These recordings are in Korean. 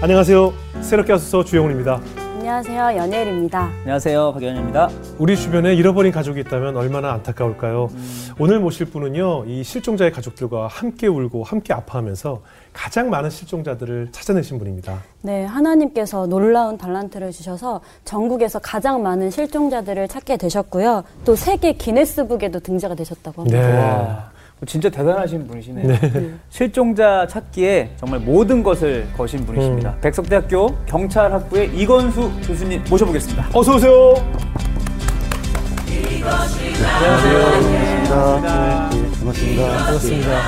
안녕하세요. 새롭게 하소서 주영훈입니다. 안녕하세요. 연예일입니다. 안녕하세요. 박연입니다. 우리 주변에 잃어버린 가족이 있다면 얼마나 안타까울까요? 음. 오늘 모실 분은요, 이 실종자의 가족들과 함께 울고 함께 아파하면서 가장 많은 실종자들을 찾아내신 분입니다. 네, 하나님께서 놀라운 달란트를 주셔서 전국에서 가장 많은 실종자들을 찾게 되셨고요. 또 세계 기네스북에도 등재가 되셨다고 합니다. 네. 진짜 대단하신 분이시네요. 네. 실종자 찾기에 정말 모든 것을 거신 분이십니다. 음. 백석대학교 경찰학부의 이건수 교수님 모셔보겠습니다. 어서 오세요. 안녕하세요. 반갑습니다. 네, 반갑습니다. 반갑습니다.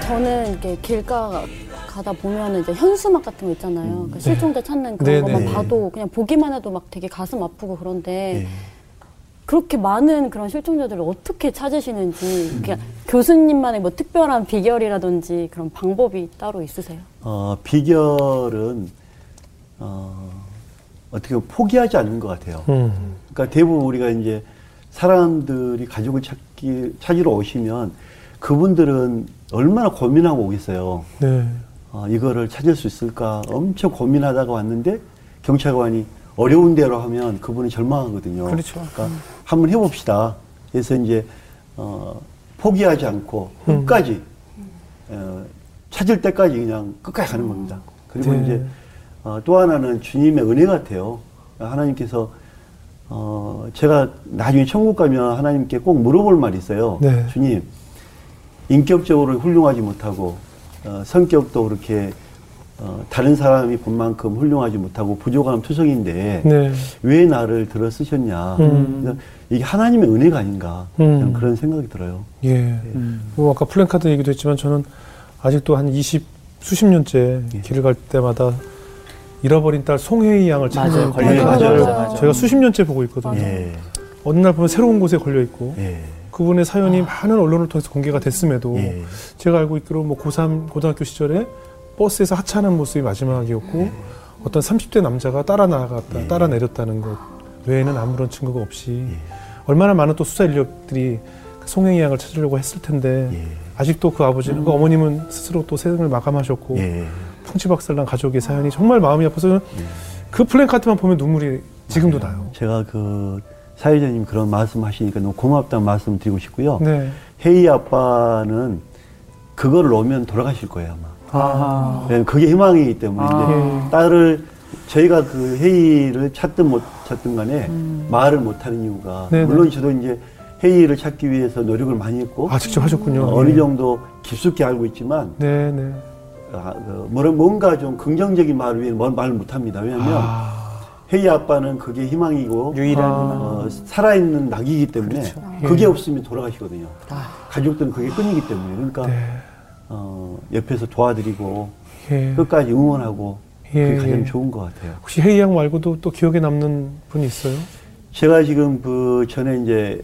저는 이렇게 길가 가다 보면 이제 현수막 같은 거 있잖아요. 음. 그 실종자 찾는 그런 네, 것만 네. 봐도 그냥 보기만 해도 막 되게 가슴 아프고 그런데 네. 그렇게 많은 그런 실종자들을 어떻게 찾으시는지 그냥 교수님만의 뭐 특별한 비결이라든지 그런 방법이 따로 있으세요? 어, 비결은 어, 어떻게 보면 포기하지 않는 것 같아요. 음. 그러니까 대부분 우리가 이제 사람들이 가족을 찾기 찾으러 오시면 그분들은 얼마나 고민하고 오겠어요. 네. 어, 이거를 찾을 수 있을까 엄청 고민하다가 왔는데 경찰관이 어려운 대로 하면 그분이 절망하거든요. 그렇죠. 그러니까 음. 한번 해봅시다. 그래서 이제 어, 포기하지 않고 음. 끝까지 음. 어, 찾을 때까지 그냥 끝까지 가는 겁니다. 그리고 네. 이제 어, 또 하나는 주님의 은혜 같아요. 하나님께서 어, 제가 나중에 천국 가면 하나님께 꼭 물어볼 말이 있어요. 네. 주님, 인격적으로 훌륭하지 못하고 어, 성격도 그렇게 어, 다른 사람이 본 만큼 훌륭하지 못하고 부족한 투성인데 네. 왜 나를 들어 쓰셨냐. 음. 이게 하나님의 은혜가 아닌가 음. 그런 생각이 들어요. 예. 예. 음. 뭐 아까 플랜카드 얘기도 했지만 저는 아직도 한 20, 수십 년째 예. 길을 갈 때마다 잃어버린 딸 송혜희 양을 찾는 맞아요. 제가 수십 년째 보고 있거든요. 예. 어느 날 보면 새로운 곳에 걸려 있고 예. 그분의 사연이 아. 많은 언론을 통해서 공개가 됐음에도 예. 제가 알고 있기로 뭐 고3 고등학교 시절에 버스에서 하차하는 모습이 마지막이었고 네. 어떤 30대 남자가 따라 나갔다, 네. 따라 내렸다는 것 외에는 아무런 증거가 없이 네. 얼마나 많은 또 수사 인력들이 그 송영희 양을 찾으려고 했을 텐데 예. 아직도 그 아버지는 음. 그 어머님은 스스로 또 생을 마감하셨고 예. 풍치박살난 가족의 사연이 정말 마음이 아파서 예. 그 플랜카드만 보면 눈물이 지금도 맞아요. 나요. 제가 그 사회자님 그런 말씀하시니까 너무 고맙다는 말씀 드리고 싶고요. 네. 혜희 아빠는 그걸 놓으면 돌아가실 거예요 아마. 아. 네, 그게 희망이기 때문에 아. 딸을 저희가 그 회의를 찾든 못 찾든 간에 음. 말을 못 하는 이유가 네네. 물론 저도 이제 회의를 찾기 위해서 노력을 많이 했고 아 직접 하셨군요. 어, 느 네. 정도 깊숙이 알고 있지만 네네. 아, 그, 뭔가 좀 긍정적인 말을 위해 말을 못 합니다. 왜냐하면 아. 회의 아빠는 그게 희망이고 유일한 어, 살아있는 낙이기 때문에 그렇죠. 그게 예. 없으면 돌아가시거든요. 아. 가족들은 그게 끊이기 때문에 그러니까 네. 어, 옆에서 도와드리고 예. 끝까지 응원하고 예. 그게 가장 좋은 것 같아요. 혹시 혜희 양 말고도 또 기억에 남는 분이 있어요? 제가 지금 그 전에 이제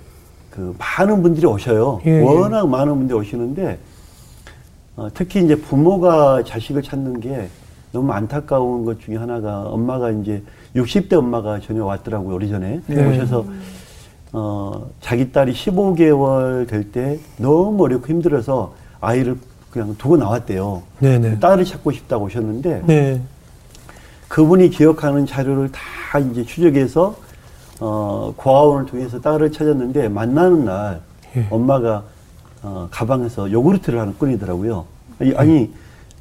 그 많은 분들이 오셔요. 예. 예. 워낙 많은 분들이 오시는데 어, 특히 이제 부모가 자식을 찾는 게 너무 안타까운 것 중에 하나가 엄마가 이제 60대 엄마가 전혀 왔더라고요. 오래전에 네. 오셔서 어, 자기 딸이 15개월 될 때 너무 어렵고 힘들어서 아이를 그냥 두고 나왔대요. 네네. 딸을 찾고 싶다고 오셨는데 네. 그분이 기억하는 자료를 다 이제 추적해서 어, 고아원을 통해서 딸을 찾았는데 만나는 날 예. 엄마가 어, 가방에서 요구르트를 하나 꺼내더라고요. 아니, 아니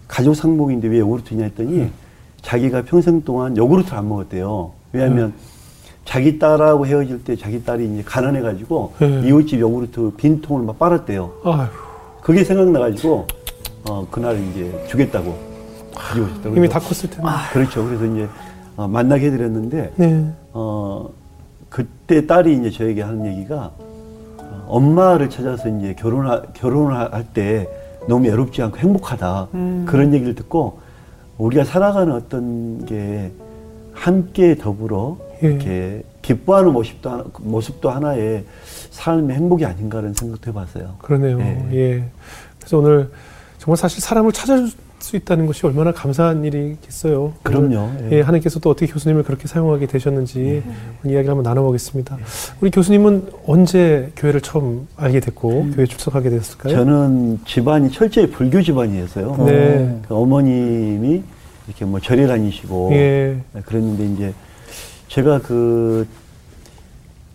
가족 상봉인데 왜 요구르트냐 했더니 예. 자기가 평생 동안 요구르트를 안 먹었대요. 왜냐하면 예. 자기 딸하고 헤어질 때 자기 딸이 이제 가난해가지고 예. 이웃집 요구르트 빈 통을 막 빨았대요. 아휴. 그게 생각나가지고 어, 그날 이제 주겠다고 가져오셨다고. 이미 다 컸을 텐데. 아, 그렇죠. 그래서 이제 어, 만나게 해드렸는데, 네. 어, 그때 딸이 이제 저에게 하는 얘기가 어, 엄마를 찾아서 이제 결혼하, 결혼을 할때 너무 외롭지 않고 행복하다. 음. 그런 얘기를 듣고 우리가 살아가는 어떤 게 함께 더불어 예. 이렇게 기뻐하는 모습도, 모습도 하나의 삶의 행복이 아닌가라는 생각도 해봤어요. 그러네요. 예. 예. 그래서 오늘 정말 사실 사람을 찾아, 수 있다는 것이 얼마나 감사한 일이겠어요. 그럼요. 예, 하나님께서 또 어떻게 교수님을 그렇게 사용하게 되셨는지 이야기를 한번 나눠보겠습니다. 우리 교수님은 언제 교회를 처음 알게 됐고 교회 출석하게 되었을까요? 저는 집안이 철저히 불교 집안이었어요. 네. 그 어머님이 이렇게 뭐 절에 다니시고 예. 네, 그랬는데 이제 제가 그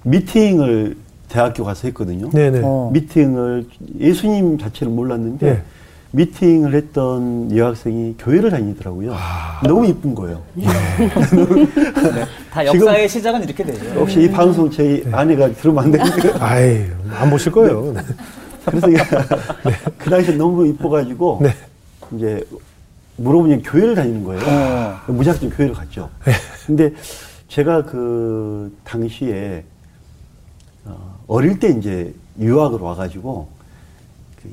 미팅을 대학교 가서 했거든요. 네네. 어. 미팅을 예수님 자체를 몰랐는데 예. 미팅을 했던 여학생이 교회를 다니더라고요. 아. 너무 이쁜 거예요. 네. 다 역사의 시작은 이렇게 되죠. 혹시 이 방송 제 네. 아내가 들으면 안 되는데 아이, 안 보실 거예요. 네. 그래서 그 당시에 너무 이뻐가지고 네. 이제 물어보니 교회를 다니는 거예요. 어. 무작정 교회를 갔죠. 근데 제가 그 당시에 어, 어릴 때 이제 유학을 와가지고 그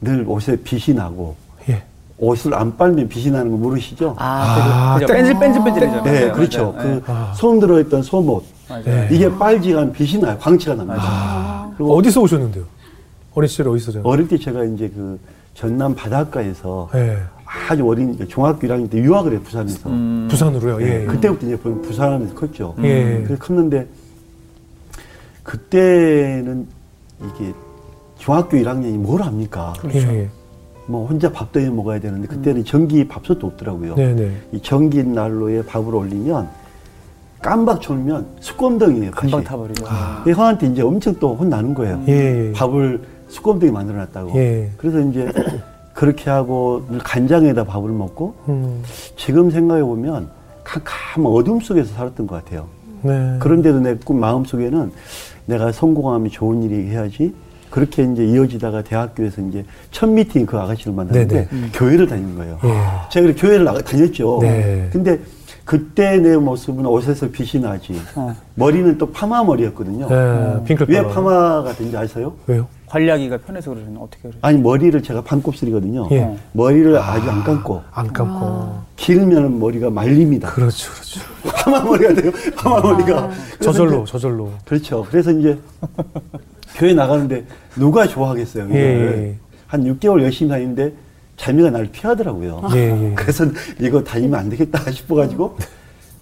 늘 옷에 빛이 나고 예. 옷을 안 빨면 빛이 나는 거 모르시죠? 아, 아, 그죠. 뺀질 뺀질 뺀질이죠. 네, 맞아요, 그렇죠. 맞아요. 그 아. 손 들어있던 맞아요. 네. 이게 빨지간 빛이 나요. 광채가 납니다. 그리고 어디서 오셨는데요? 어린 시절에 어디서 죠 어릴 때 제가 이제 그 전남 바닷가에서 예. 아주 어린 중학교 1학년 때 유학을 해요 부산에서. 음. 부산으로요. 예. 네, 그때부터 이제 보면 부산에서 컸죠. 예. 그래서 컸는데 그때는 이게 중학교 1학년이 뭘 합니까? 예. 예. 뭐 혼자 밥도 해 먹어야 되는데 그때는 전기 밥솥도 없더라고요. 네네. 이 전기 난로에 밥을 올리면 깜박 졸면 수검덩이에요. 금방. 타버리죠. 이 형한테 이제 엄청 또 혼나는 거예요. 예. 밥을 수검덩이 만들어놨다고. 예. 그래서 이제 그렇게 하고 늘 간장에다 밥을 먹고 음. 지금 생각해 보면 캄캄한 어둠 속에서 살았던 것 같아요. 네. 그런데도 내 꿈 마음 속에는 내가 성공하면 좋은 일이 해야지. 그렇게 이제 이어지다가 대학교에서 이제 첫 미팅 그 아가씨를 만났는데 네네. 교회를 다니는 거예요. 예. 제가 그래 교회를 나가 다녔죠. 네. 근데 그때 내 모습은 옷에서 빛이 나지. 어. 머리는 또 파마 머리였거든요. 예. 핑클 왜. 파마가 된지 아세요? 왜요? 관리하기가 편해서 그러시나 어떻게 그러죠? 아니 머리를 제가 반곱슬이거든요. 예. 머리를 아 주 안 감고 안 감고. 길면 머리가 말립니다. 그렇죠, 그렇죠. 파마 머리가 돼요. 파마 머리가. 그래서 저절로, 이제- 저절로. 그렇죠. 그래서 이제 교회 나가는데 누가 좋아하겠어요. 이거를. 예. 한 6개월 열심히 다니는데 자매가 나를 피하더라고요. 예, 예. 그래서 이거 다니면 안 되겠다 싶어가지고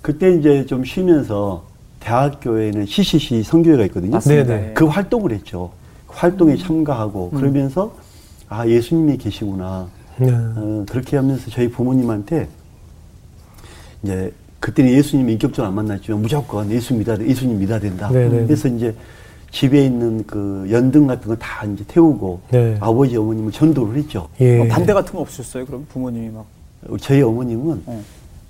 그때 이제 좀 쉬면서 대학교에는 CCC 성교회가 있거든요. 맞습니다. 네네. 예. 그 활동을 했죠. 그 활동에 참가하고 그러면서 아 예수님이 계시구나. 네. 어, 그렇게 하면서 저희 부모님한테 이제 그때는 예수님 인격적으로 안 만났지만 무조건 예수 믿어야 돼, 예수님 믿어야 된다. 네네. 그래서 이제 집에 있는 그 연등 같은 거 다 이제 태우고 네. 아버지 어머님을 전도를 했죠. 예. 어, 반대 같은 거 없으셨어요? 그럼 부모님이 막. 저희 어머님은 어.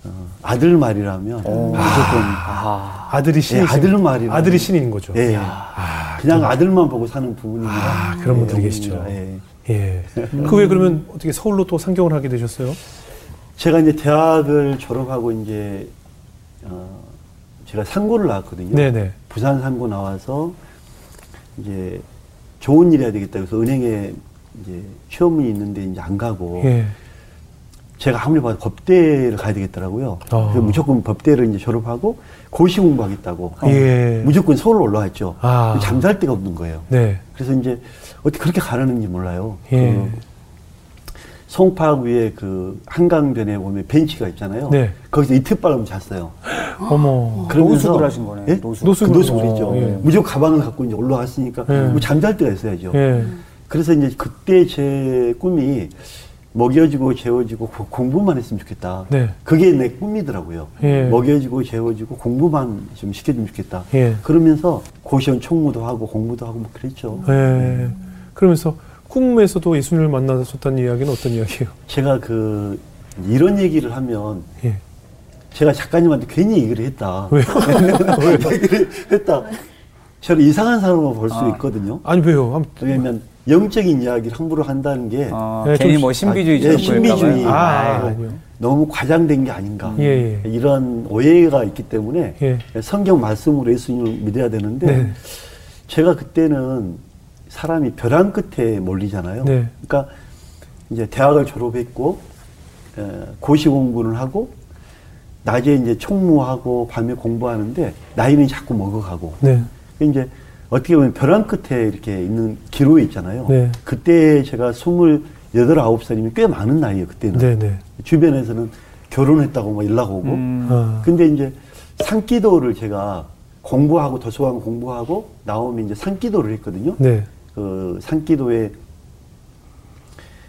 어, 아들 말이라면 무조건 아. 아 들이 신이 예, 아들 말이라. 아들이 신인 거죠. 예. 그냥 아들만 보고 사는 부모님이라 아, 그런 분들이 예, 계시죠. 예. 예. 그 후에 그러면 어떻게 서울로 또 상경을 하게 되셨어요? 제가 이제 대학을 졸업하고 이제 어, 제가 상고를 나왔거든요. 네네. 부산 상고 나와서 이제 좋은 일 해야 되겠다 그래서 은행에 이제 시험이 있는데 이제 안 가고 예. 제가 아무리 봐도 법대를 가야 되겠더라고요. 어. 그래서 무조건 법대를 이제 졸업하고 고시 공부하겠다고 예. 무조건 서울 올라왔죠. 아. 잠잘 데가 없는 거예요. 네. 그래서 이제 어떻게 그렇게 가라는지 몰라요. 예. 그 송파 위에 그 한강변에 보면 벤치가 있잖아요. 네. 거기서 이틀 밤을 잤어요. 어머. 그러면서- 노숙을 하신 거네. 예? 노숙. 노숙. 그 노숙이죠. 어, 예. 무조건 가방을 갖고 이제 올라왔으니까 예. 뭐 잠잘 데가 있어야죠. 예. 그래서 이제 그때 제 꿈이 먹여주고 재워주고 고- 공부만 했으면 좋겠다. 네. 그게 내 꿈이더라고요. 예. 먹여주고 재워주고 공부만 좀 시켜주면 좋겠다. 예. 그러면서 고시원 총무도 하고 공부도 하고 뭐 그랬죠. 예. 그러면서 꿈에서도 예수님을 만나셨다는 이야기는 어떤 이야기예요? 제가 그 이런 얘기를 하면 예. 제가 작가님한테 괜히 얘기를 했다. 왜요? 얘기를 했다. 저를 이상한 사람으로 볼수 아. 있거든요. 아니 왜요? 한- 왜냐면 영적인 이야기를 함부로 한다는 게 어, 예, 괜히 좀- 뭐 신비주의처럼 아, 예, 신비주의. 아, 아. 너무 과장된 게 아닌가. 예, 예. 이런 오해가 있기 때문에 예. 성경 말씀으로 예수님을 믿어야 되는데 네. 제가 그때는 사람이 벼랑 끝에 몰리잖아요. 네. 그러니까 이제 대학을 졸업했고 에, 고시 공부를 하고 낮에 이제 총무하고 밤에 공부하는데 나이는 자꾸 먹어가고 네. 이제 어떻게 보면 벼랑 끝에 이렇게 있는 기로에 있잖아요. 네. 그때 제가 여덟 아홉 살이면 꽤 많은 나이예요 그때는. 네네. 주변에서는 결혼했다고 막 연락 오고. 음. 아. 근데 이제 산기도를 제가 공부하고 도서관 공부하고 나오면 이제 산기도를 했거든요. 네. 그 산기도에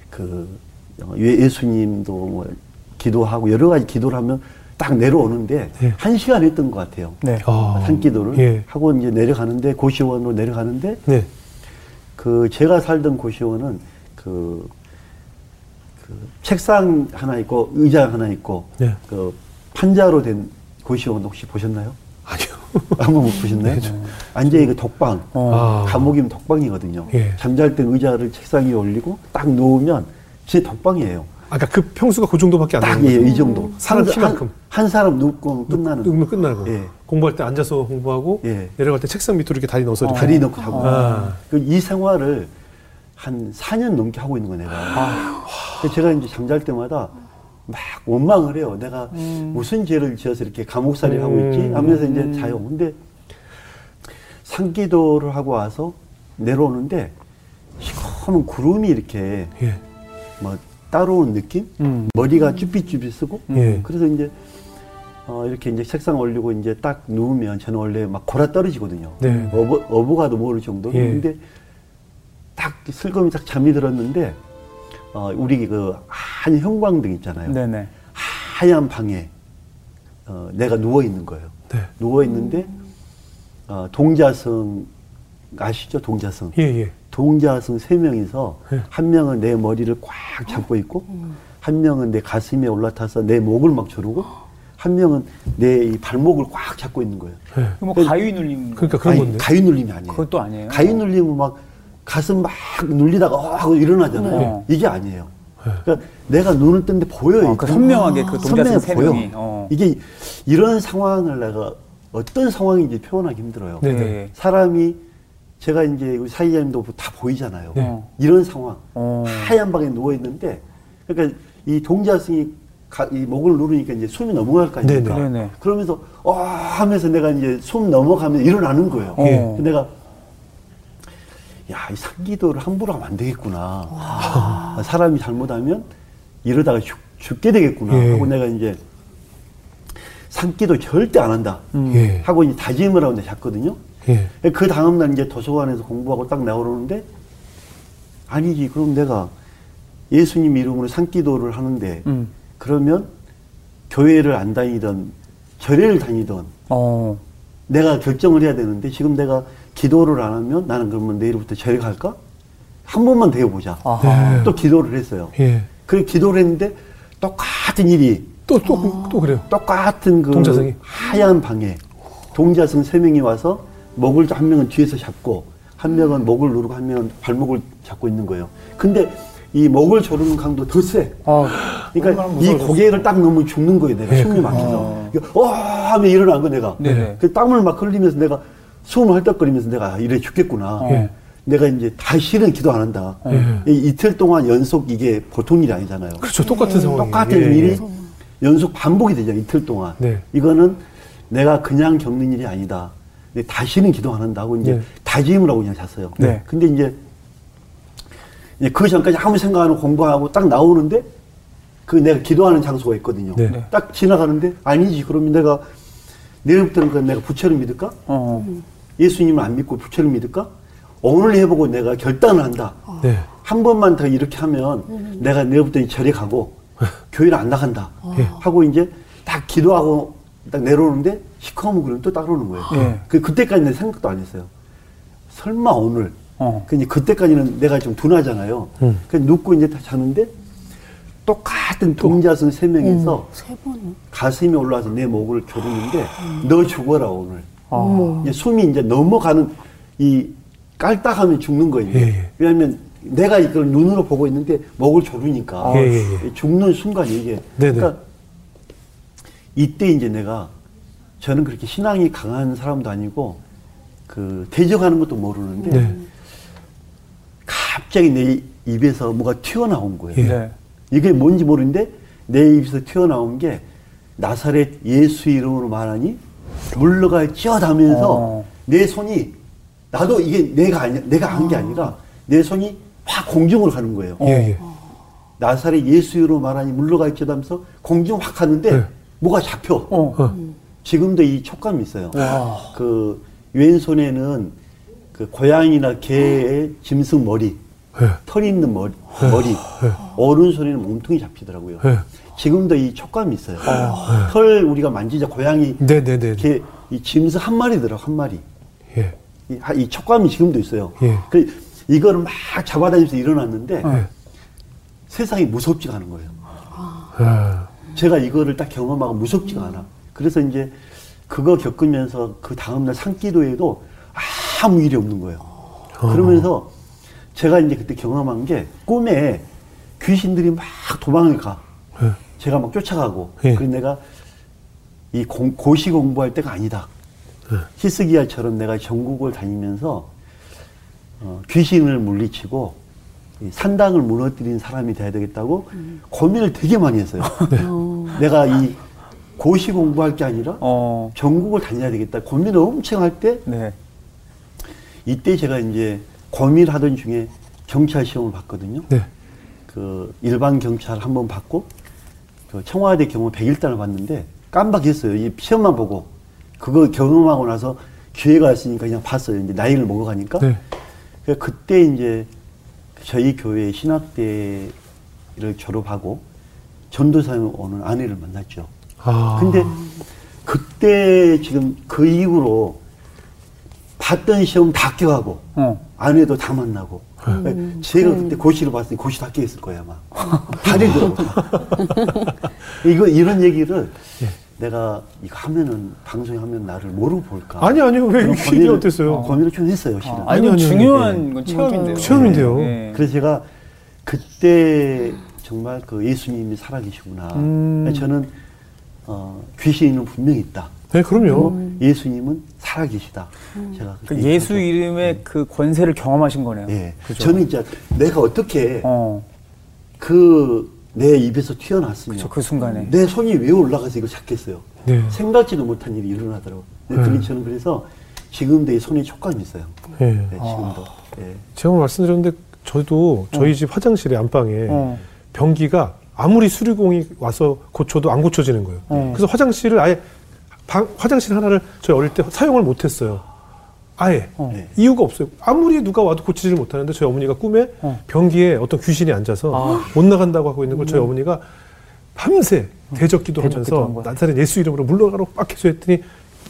그 예- 예수님도 뭐 기도하고 여러 가지 기도를 하면 딱 내려오는데 예. 한 시간 했던 것 같아요. 네. 아. 산기도를 예. 하고 이제 내려가는데 고시원으로 내려가는데 네. 그 제가 살던 고시원은 그, 그 책상 하나 있고 의자 하나 있고 네. 그 판자로 된 고시원 혹시 보셨나요? 아니요. 한번 못 보셨나요? 완전히 그 독방, 어. 아. 감옥이면 독방이거든요. 예. 잠잘 때 의자를 책상 위에 올리고 딱 누우면 진짜 독방이에요. 아까 그 평수가 그 정도밖에 안딱 되는 예, 거죠. 이 정도. 사람 한- 키만큼. 한, 한 사람 눕고 끝나는. 눕으면 끝나고 예. 공부할 때 앉아서 공부하고 예. 내려갈 때 책상 밑으로 이렇게 다리 넣어서 이렇게 다리 넣고 자고. 아. 그이 생활을 한 4년 넘게 하고 있는 거예요, 내가. 그래서 제가 이제 잠잘 때마다 막 원망을 해요. 내가 무슨 죄를 지어서 이렇게 감옥살이 를 하고 있지? 음. 하면서 이제 자요. 근데 상기도를 하고 와서 내려오는데 시커먼 구름이 이렇게 예. 뭐 따라오는 느낌? 음. 머리가 쭈삣쭈삣 쓰고 예. 그래서 이제 어, 이렇게 이제 책상 올리고 이제 딱 누우면 저는 원래 막 골아 떨어지거든요. 네. 어부, 어부가도 모를 정도. 예. 근데 딱 슬금이 딱 잠이 들었는데 어, 우리 그한 형광등 있잖아요. 네네. 하얀 방에 어, 내가 누워 있는 거예요. 네. 누워 있는데 어, 동자승 아시죠? 동자승. 예, 예. 동자승 세 명이서 예. 한 명은 내 머리를 꽉 잡고 있고 한 명은 내 가슴에 올라타서 내 목을 막 조르고 한 명은 내 이 발목을 꽉 잡고 있는 거예요. 예. 뭐 가위 눌림. 그러니까 그런 아니, 건데. 가위 눌림이 아니에요. 그것도 아니에요. 가위 눌리면 막 가슴 막 눌리다가 어 하고 일어나잖아요. 네. 이게 아니에요. 그러니까 내가 눈을 떴는데 보여요. 어, 그 선명하게 그 동자승 선명하게 세 보여. 명이. 어. 이게 이런 상황을 내가 어떤 상황인지 표현하기 힘들어요. 네. 네. 사람이 제가 이제 우리 사이자님도 다 보이잖아요. 네. 이런 상황 어. 하얀 방에 누워 있는데 그러니까 이 동자승이 가- 이 목을 누르니까 이제 숨이 넘어갈 거 아닙니까? 네네. 네네. 그러면서 와 하면서 내가 이제 숨 넘어가면 일어나는 거예요. 예. 근데 내가 야이 상기도를 함부로 하면 안 되겠구나. 아, 사람이 잘못하면 이러다가 죽, 죽게 되겠구나 예. 하고 내가 이제 상기도 절대 안 한다 예. 하고 이제 다짐을 하고 잤거든요. 예. 그 다음날 이제 도서관에서 공부하고 딱 나오는데 아니지 그럼 내가 예수님 이름으로 산기도를 하는데 음. 그러면 교회를 안 다니던 절에를 다니던 어. 내가 결정을 해야 되는데 지금 내가 기도를 안 하면 나는 그러면 내일부터 절에 갈까? 한 번만 되어보자. 아하. 네. 또 기도를 했어요. 예. 그래 기도를 했는데 똑같은 일이 또, 또, 또 그래요. 똑같은 그 동자승이? 하얀 방에 동자승 세 명이 와서 목을 한 명은 뒤에서 잡고 한 명은 목을 누르고 한 명은 발목을 잡고 있는 거예요. 근데 이 목을 조르는 강도 더 세. 아, 그러니까 이. 고개를 딱 넘으면 죽는 거예요. 내가 네, 숨이 그- 막혀서. 어. 하면 일어난 거 내가. 네네. 그 땀을 막 흘리면서 내가 숨을 헐떡거리면서 내가 아, 이래 죽겠구나. 예. 내가 이제 다시는 기도 안 한다. 예. 이 이틀 동안 연속 이게 보통 일이 아니잖아요. 그렇죠. 똑같은 상황이 똑같은 일이 연속 반복이 되잖아요. 이틀 동안. 네. 이거는 내가 그냥 겪는 일이 아니다. 다시는 기도 안 한다 고 이제 네. 다짐을 하고 그냥 잤어요. 네. 근데 이제, 이제 그 전까지 아무 생각 안 하고 공부하고 딱 나오는데 그 내가 기도하는 장소가 있거든요. 네. 네. 딱 지나가는데 아니지. 그러면 내가 내일부터는 그 내가 부처를 믿을까? 어. 예수님을 안 믿고 부처를 믿을까? 오늘 해보고 내가 결단을 한다. 네. 한 번만 더 이렇게 하면 내가 내일부터 절에 가고 교회를 안 나간다. 예. 하고 이제 딱 기도하고 딱 내려오는데 시커먼 그럼 또 따라오는 거예요. 예. 그, 그때까지는 생각도 안 했어요. 설마 오늘. 어. 그 그때까지는 내가 좀 둔하잖아요. 음. 그 눕고 이제 다 자는데 똑같은 동자승 세 명이서 세 번. 가슴이 올라와서 내 목을 조르는데 너 죽어라 오늘. 아. 이제 숨이 이제 넘어가는 이 깔딱하면 죽는 거예요. 예, 예. 왜냐하면 내가 이걸 눈으로 보고 있는데 목을 조르니까 예, 예, 예. 죽는 순간 이게. 네네. 그러니까 이때 이제 내가 저는 그렇게 신앙이 강한 사람도 아니고 그 대적하는 것도 모르는데 네. 갑자기 내 입에서 뭐가 튀어나온 거예요. 예. 네. 이게 뭔지 모르는데 내 입에서 튀어나온 게 나사렛 예수 이름으로 말하니 물러가 찌어다면서 어. 내 손이 나도 이게 내가 아니 내가 한 게 아니라 내 손이 확 공중으로 가는 거예요. 예, 예. 나사렛 예수로 말하니 물러가 있자면서 공중 확 하는데 네. 뭐가 잡혀. 어. 어. 지금도 이 촉감이 있어요. 와. 그 왼손에는 그 고양이나 개의 짐승 머리, 네. 털 있는 머리, 머리. 오른손에는 몸통이 잡히더라고요. 네. 지금도 이 촉감이 있어요. 털 우리가 만지자 고양이, 네네네. 개, 이 짐승 한 마리더라고 한 마리. 예. 이, 하- 이 촉감이 지금도 있어요. 예. 그 이거를 막 잡아다니면서 일어났는데 예. 세상이 무섭지가 않은 거예요. 아. 제가 이거를 딱 경험하고 무섭지가 않아. 그래서 이제 그거 겪으면서 그 다음날 산기도에도 아무 일이 없는 거예요. 그러면서 제가 이제 그때 경험한 게 꿈에 귀신들이 막 도망을 가. 예. 제가 막 쫓아가고. 예. 그래서 내가 이 공- 고시 공부할 때가 아니다. 예. 히스기야처럼 내가 전국을 다니면서 어, 귀신을 물리치고 이 산당을 무너뜨린 사람이 돼야 되겠다고 고민을 되게 많이 했어요. 내가 이 고시 공부할 게 아니라 어. 전국을 다녀야 되겠다 고민을 엄청 할때 네. 이때 제가 이제 고민하던 중에 경찰 시험을 봤거든요. 네. 그 일반 경찰 한 번 받고 그 청와대 경호 101단을 봤는데 깜박했어요. 이 시험만 보고 그거 경험하고 나서 기회가 있으니까 그냥 봤어요. 이제 나이를 먹어가니까. 네. 그때 이제 저희 교회 신학대를 졸업하고 전도사에 오는 아내를 만났죠. 아. 근데 그때 지금 그 이후로 봤던 시험 다 합격하고 어. 아내도 다 만나고 음. 제가 그때 고시를 봤으니 고시도 합격했을 거야 아마 다 되더라고 이거 이런 얘기를 예. 내가 이거 하면은 방송에 하면 나를 모르고 볼까 아니, 아니요. 왜 이게 어땠어요? 고민을 좀 했어요 실은 아, 아니, 중요한 아니. 건 체험인데요. 체험인데요. 네. 그래서 제가 그때 정말 그 예수님이 살아계시구나 음. 저는 어, 귀신은 분명히 있다 네, 그럼요. 그리고 예수님은 살아계시다 제가 그 예수 이름의 그 권세를 경험하신 거네요. 예. 그죠? 저는 진짜 내가 어떻게 어. 그내 입에서 튀어나왔으면 그쵸, 그 순간에. 내 손이 왜 올라가서 이걸 잡겠어요. 네. 생각지도 못한 일이 일어나더라고요. 근데 네. 저는 그래서 지금도 이 손에 촉감이 있어요. 예. 네, 지금도. 예. 제가 말씀드렸는데 저도 저희 집 화장실에 안방에 어. 변기가 아무리 수리공이 와서 고쳐도 안 고쳐지는 거예요. 어. 그래서 화장실을 아예 방- 화장실 하나를 저희 어릴 때 사용을 못했어요. 아예 어. 네. 이유가 없어요. 아무리 누가 와도 고치지를 못하는데 저희 어머니가 꿈에 어. 변기에 어떤 귀신이 앉아서 아. 못 나간다고 하고 있는 걸 저희 어머니가 밤새 대적기도 대적기도 한 하면서. 나사렛 예수 이름으로 물러가라고 빡 해서 했더니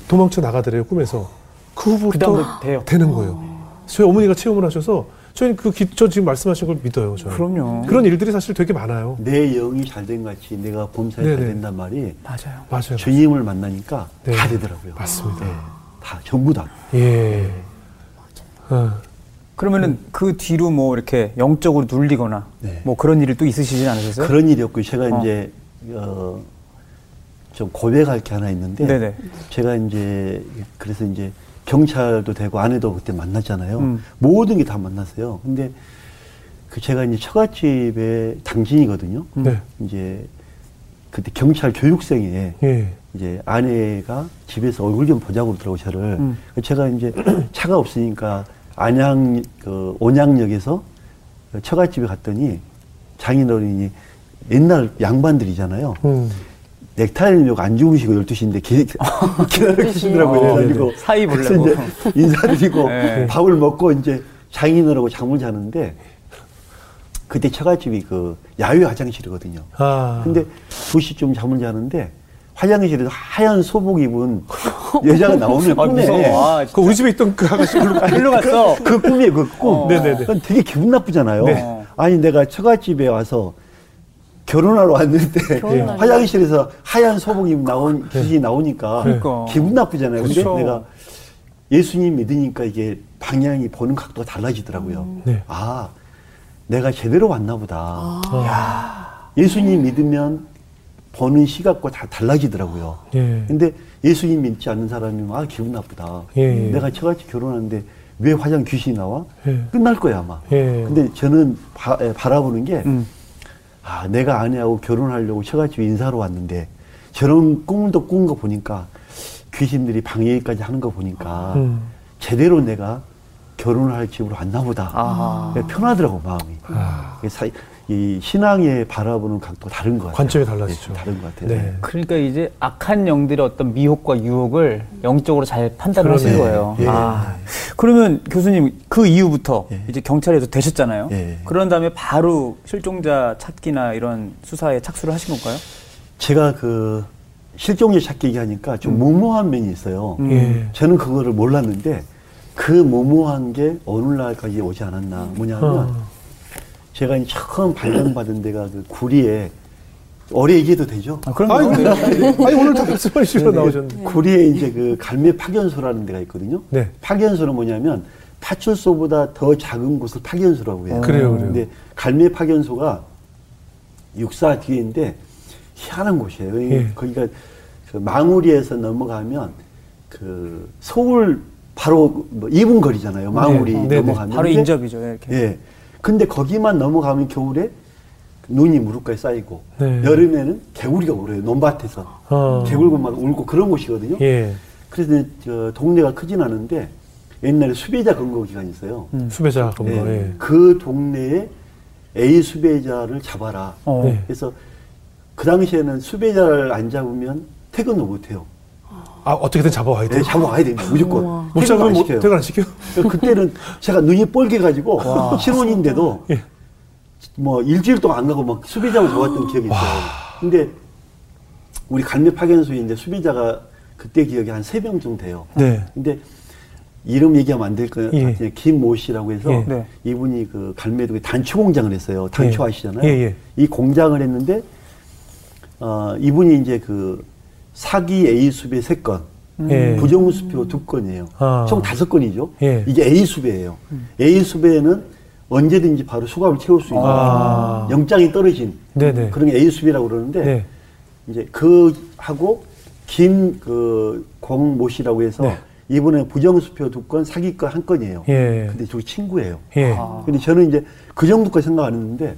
도망쳐 나가더래요 꿈에서 그 후부터? 되는 거예요. 저희 어머니가 체험을 하셔서 저희는 그 기- 저 지금 말씀하신 걸 믿어요. 저는. 그럼요. 그런 일들이 사실 되게 많아요. 내 영이 잘 된 같이 내가 범사에 잘 네네. 된단 말이 맞아요. 맞아요. 주님을 만나니까 네. 다 되더라고요. 맞습니다. 네. 다 전부 다. 예. 어. 그러면은 그 뒤로 뭐 이렇게 영적으로 눌리거나 네. 뭐 그런 일이 또 있으시진 않으셨어요? 그런 일이 없고 제가 어. 이제 어, 좀 고백할 게 하나 있는데 네네. 제가 이제 그래서 이제 경찰도 되고 아내도 그때 만났잖아요. 음. 모든 게 다 만났어요. 근데 그 제가 이제 처갓집의 당신이거든요. 네. 이제 그때 경찰 교육생에 예. 이제 아내가 집에서 얼굴 좀 보자고 그러더라고 저를. 음. 제가 이제 차가 없으니까 안양 그 온양역에서 처갓집에 갔더니 장인 어른이 옛날 양반들이잖아요. 음. 넥타이를 안 주무시고 12시인데 기. 어, 그래가지고. 사이 보려고. 인사드리고 네. 밥을 먹고 이제 장인어른하고 잠을 자는데 그때 처갓집이 그 야외 화장실이거든요. 아. 근데 2시쯤 잠을 자는데 화장실에서 하얀 소복 입은 여자가 나오면 아, 꿈에. 아, 그 우리 집에 있던 그 아가씨 일로 갔어. 그 꿈이에요, 그 꿈. 어. 네네네. 그건 되게 기분 나쁘잖아요. 네. 아니, 내가 처갓집에 와서 결혼하러 왔는데 결혼하러. 화장실에서 하얀 소복 입 나온 귀신이 나오니까 그러니까. 기분 나쁘잖아요. 근데 그쵸. 내가 예수님 믿으니까 이게 방향이 보는 각도가 달라지더라고요. 네. 아, 내가 제대로 왔나 보다. 아. 예수님 믿으면 보는 시각과 다 달라지더라고요. 예. 근데 예수님 믿지 않는 사람이면 아 기분 나쁘다. 예. 내가 저같이 결혼하는데 왜 화장 귀신이 나와? 예. 끝날 거야 아마. 예. 근데 저는 바, 에, 바라보는 게 음. 아, 내가 아내하고 결혼하려고 처갓집에 인사로 왔는데 저런 꿈도 꾼 거 보니까 귀신들이 방해까지 하는 거 보니까 음. 제대로 내가 결혼을 할 집으로 왔나 보다. 아하. 편하더라고 마음이. 아. 사- 이 신앙에 바라보는 각도가 다른 것 같아요. 관점이 달라지죠. 네, 다른 것 같아요. 네. 그러니까 이제 악한 영들의 어떤 미혹과 유혹을 영적으로 잘 판단을 하신. 거예요. 예. 아. 그러면 교수님 그 이후부터 예. 이제 경찰에서 되셨잖아요. 예. 그런 다음에 바로 실종자 찾기나 이런 수사에 착수를 하신 건가요? 제가 그 실종자 찾기 얘기하니까 좀 무모한 면이 있어요. 예. 저는 그거를 몰랐는데 그 무모한 게 오늘날까지 오지 않았나. 뭐냐면 어. 제가 처음 발령받은 데가 그 구리에 어뢰 얘기해도 되죠? 아, 그런 아니, 거 아니, 오늘 다 말씀해 주시러 나오셨는데. 구리에 이제 그 갈매 파견소라는 데가 있거든요. 네. 파견소는 뭐냐면 파출소보다 더 작은 곳을 파견소라고 해요. 그래요, 그래요. 근데 갈매 파견소가 육사 뒤에인데 희한한 곳이에요. 이- 예. 거기가 그 망우리에서 넘어가면 그 서울 바로 뭐 2분 거리잖아요. 망우리 네, 네, 네. 넘어가면 바로 인접이죠. 이렇게. 예. 근데 거기만 넘어가면 겨울에 눈이 무릎까지 쌓이고 네. 여름에는 개구리가 울어요. 논밭에서 어. 개굴고 막 울고 그런 곳이거든요. 예. 그래서 저 동네가 크진 않은데 옛날에 수배자 근거 기간이 있어요. 수배자 그런 예. 거. 예. 그 동네에 A 수배자를 잡아라. 어. 네. 그래서 그 당시에는 수배자를 안 잡으면 퇴근도 못 해요. 아, 어떻게든 잡아와야 돼. 네, 잡아와야 됩니다. 무조건. 못 잡으면 못, 시켜요. 퇴근 안 시켜? 그때는 제가 눈이 뻘개 가지고 신혼인데도 예. 뭐 일주일 동안 안 가고 막 수비자로 좋았던 기억이 있어요. 근데 우리 갈매 파견소에 이제 수비자가 그때 기억이 한 세 명 정도 돼요. 네. 근데 이름 얘기하면 안될것 예. 같아요. 김모 씨라고 해서 예. 네. 이분이 그 갈매도에 단추 공장을 했어요. 단추 예. 아시잖아요. 예, 예. 이 공장을 했는데 어, 이분이 이제 그 사기 A 수배 세 건, 예. 부정수표 두 건이에요. 아. 총 다섯 건이죠. 예. 이게 A 수배예요. A 수배는 언제든지 바로 수갑을 채울 수 있는 아. 영장이 떨어진 네네. 그런 게 A 수배라고 그러는데 네. 이제 그 하고 김그 공모 씨라고 해서 네. 이번에 부정수표 두 건, 사기 건 한 건이에요. 예. 근데 저기 친구예요. 예. 아. 근데 저는 이제 그 정도까지 생각 안 했는데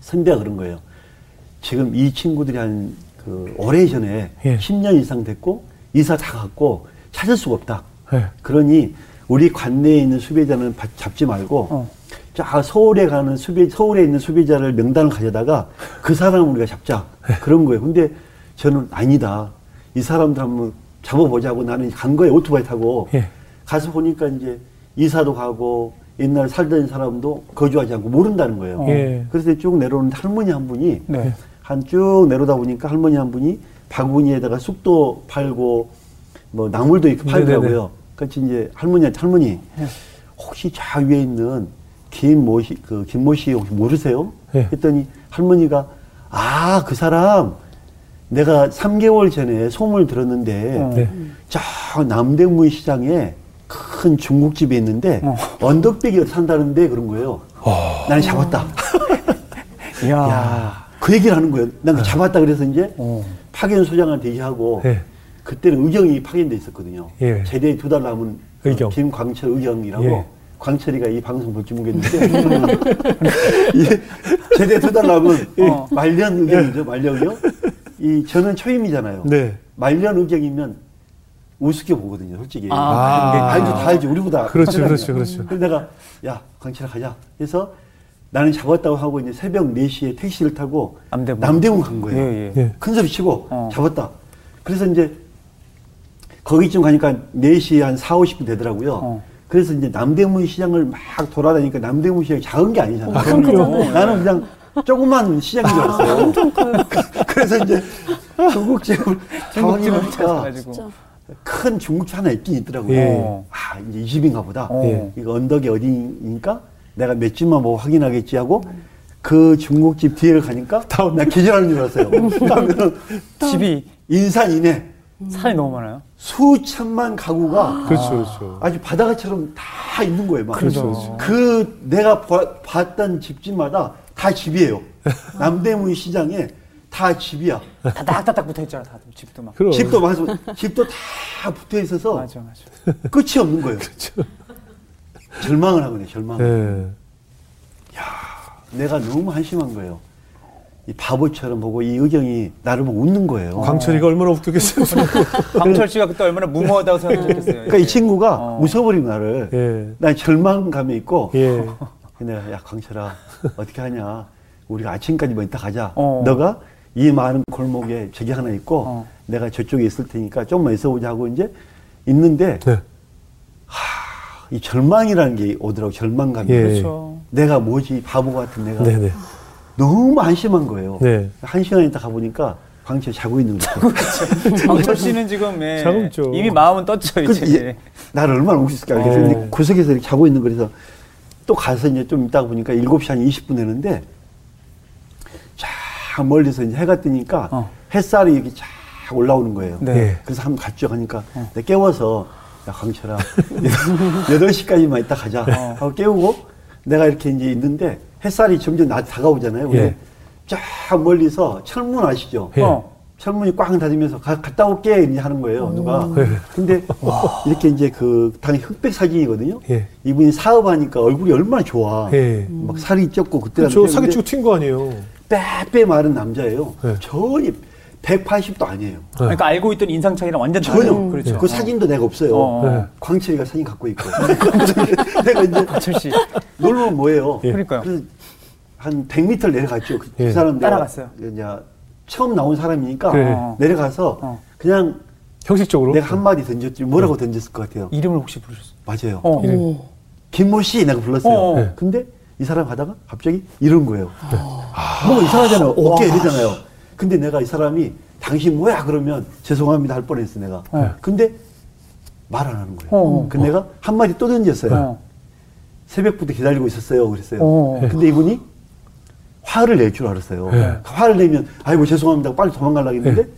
선배가 그런 거예요. 지금 이 친구들이 한 그 오래 전에 예. 10년 이상 됐고 이사 다 갔고 찾을 수가 없다. 예. 그러니 우리 관내에 있는 수배자는 바- 잡지 말고 어. 자 서울에 가는 수배 서울에 있는 수배자를 명단을 가져다가 그 사람을 우리가 잡자 그런 거예요. 근데 저는 아니다. 이 사람들 한번 잡아보자고 나는 간 거예요. 오토바이 타고 예. 가서 보니까 이제 이사도 가고 옛날 살던 사람도 거주하지 않고 모른다는 거예요. 예. 그래서 쭉 내려오는데 할머니 한 분이 네. 한쭉 내려다 보니까 할머니 한 분이 바구니에다가 쑥도 팔고 뭐 나물도 이렇게 팔더라고요. 네네네. 그렇지 이제 할머니한테 할머니 혹시 저 위에 있는 김모 씨, 그 김모 씨 혹시 모르세요? 네. 했더니 할머니가 아 그 사람 내가 3개월 전에 소문을 들었는데 어. 네. 저 남대문 시장에 큰 중국집이 있는데 어. 언덕배기가 산다는데 그런 거예요. 나는 잡았다. 이야. 야, 그 얘기를 하는 거예요. 난그 잡았다 그래서 이제 어. 파견 소장한테 얘기하고 네. 그때는 의경이 파견돼 있었거든요. 예. 제대 두달 남은 의경. 김광철 의경이라고 예. 광철이가 이 방송 볼지 모르겠는데 이 제대 두 달 남은 어. 말년 의경이죠. 말년이요. 이 저는 초임이잖아요. 네. 말년 의경이면 우습게 보거든요. 솔직히. 아. 알죠, 다 알죠. 우리보다. 그렇죠. 그렇죠, 그렇죠. 그래서 내가 야 광철아 가자. 그래서 나는 잡았다고 하고 이제 새벽 4시에 택시를 타고 남대문. 남대문 간 거예요. 예, 예. 예. 큰 소리 치고 어. 잡았다. 그래서 이제 거기쯤 가니까 4시 한 4, 50분 되더라고요. 어. 그래서 이제 남대문 시장을 막 돌아다니니까 남대문 시장이 작은 게 아니잖아요. 엄청 크잖아요. 나는 그냥 조그만 시장인 줄 알았어요. 그래서 이제 중국집을 중국집을 가보니까 찾아가지고. 진짜. 큰 중국집 하나 있긴 있더라고요. 예. 아, 이제 이 집인가 보다. 어. 예. 이거 언덕이 어디니까 내가 몇 집만 보고 확인하겠지 하고 그 중국집 뒤를 가니까 나 기절하는 줄 알았어요. 그러면 집이 인산 이내 산이 너무 많아요. 수천만 가구가 그렇죠, 그렇죠. 아주 바다가처럼 다 있는 거예요. 막. 그렇죠, 그렇죠. 그 내가 봐- 봤던 집집마다 다 집이에요. 남대문 시장에 다 집이야. 다 딱딱딱 붙어 있잖아. 다들 집도 막. 그럼. 집도 많아서 집도 다 붙어 있어서 맞아, 맞아. 끝이 없는 거예요. 절망을 하거든요. 절망. 예. 내가 너무 한심한 거예요. 이 바보처럼 보고 이 의경이 나를 보고 웃는 거예요. 광철이가 얼마나 웃겼겠어요. 강철 씨가 그때 얼마나 무모하다고 생각했겠어요. 그러니까 이 친구가 어. 웃어버린 나를 예. 난 절망감에 있고 예. 내가 야 광철아 어떻게 하냐 우리가 아침까지 뭐 이따 가자 어. 너가 이 많은 골목에 저기 하나 있고 어. 내가 저쪽에 있을 테니까 좀만 있어보자 하고 이제 있는데 네. 이 절망이라는 게 오더라고 절망감이 예. 그렇죠. 내가 뭐지 바보 같은 내가 네네. 너무 한심한 거예요 네. 한 시간 있다 가보니까 광철 자고 있는 거죠 광철 씨는 지금 예, 자고 있죠. 이미 마음은 떴죠 그 이제. 이- 나를 얼마나 웃겼을까 알겠어요. 어. 근데 구석에서 이렇게 자고 있는 거라서 또 가서 이제 좀 있다가 보니까 7시 한 20분 되는데 쫙 멀리서 이제 해가 뜨니까 어. 햇살이 이렇게 쫙 올라오는 거예요. 네. 예. 그래서 한번 갔죠. 하니까 내가 깨워서 야, 광철아 8시까지만 있다 가자 어. 하고 깨우고 내가 이렇게 이제 있는데 햇살이 점점 나 다가오잖아요. 예. 쫙 멀리서 철문 아시죠? 예. 어. 철문이 꽝 닫으면서 가- 갔다 올게 이제 하는 거예요 누가 네. 근데 이렇게 이제 그 당연히 흑백 사진이거든요 예. 이분이 사업하니까 얼굴이 얼마나 좋아 예. 막 살이 쪘고 그때 그렇죠. 사기 치고 튄 거 아니에요. 빼빼 마른 남자예요 네. 전혀 180도 아니에요 그러니까 알고 있던 인상 차이랑 완전 전혀 다르죠. 그렇죠. 그 사진도 내가 없어요 어. 네. 광철이가 사진 갖고 있고 내가 이제 광철 씨. 놀러 뭐예요 예. 그러니까요. 한 100m 내려갔죠 그, 그 예. 사람 내가 따라갔어요. 이제 처음 나온 사람이니까 그래. 어. 내려가서 어. 그냥 형식적으로. 내가 한 마디 던졌지 뭐라고 던졌을 것 같아요. 이름을 혹시 부르셨어요? 맞아요. 어. 이름. 김모 씨 내가 불렀어요. 어, 어. 네. 근데 이 사람 가다가 갑자기 이런 거예요. 뭐 이상하잖아요. 어깨 이러잖아요. 근데 내가 이 사람이 당신 뭐야 그러면 죄송합니다 할 뻔했어 내가. 어. 근데 말 안 하는 거예요. 어. 그 내가 한 마디 또 던졌어요. 어. 새벽부터 기다리고 있었어요. 그랬어요. 어. 근데 이분이 화를 낼 줄 알았어요. 네. 화를 내면 아이고 죄송합니다 빨리 도망가려고 했는데 네.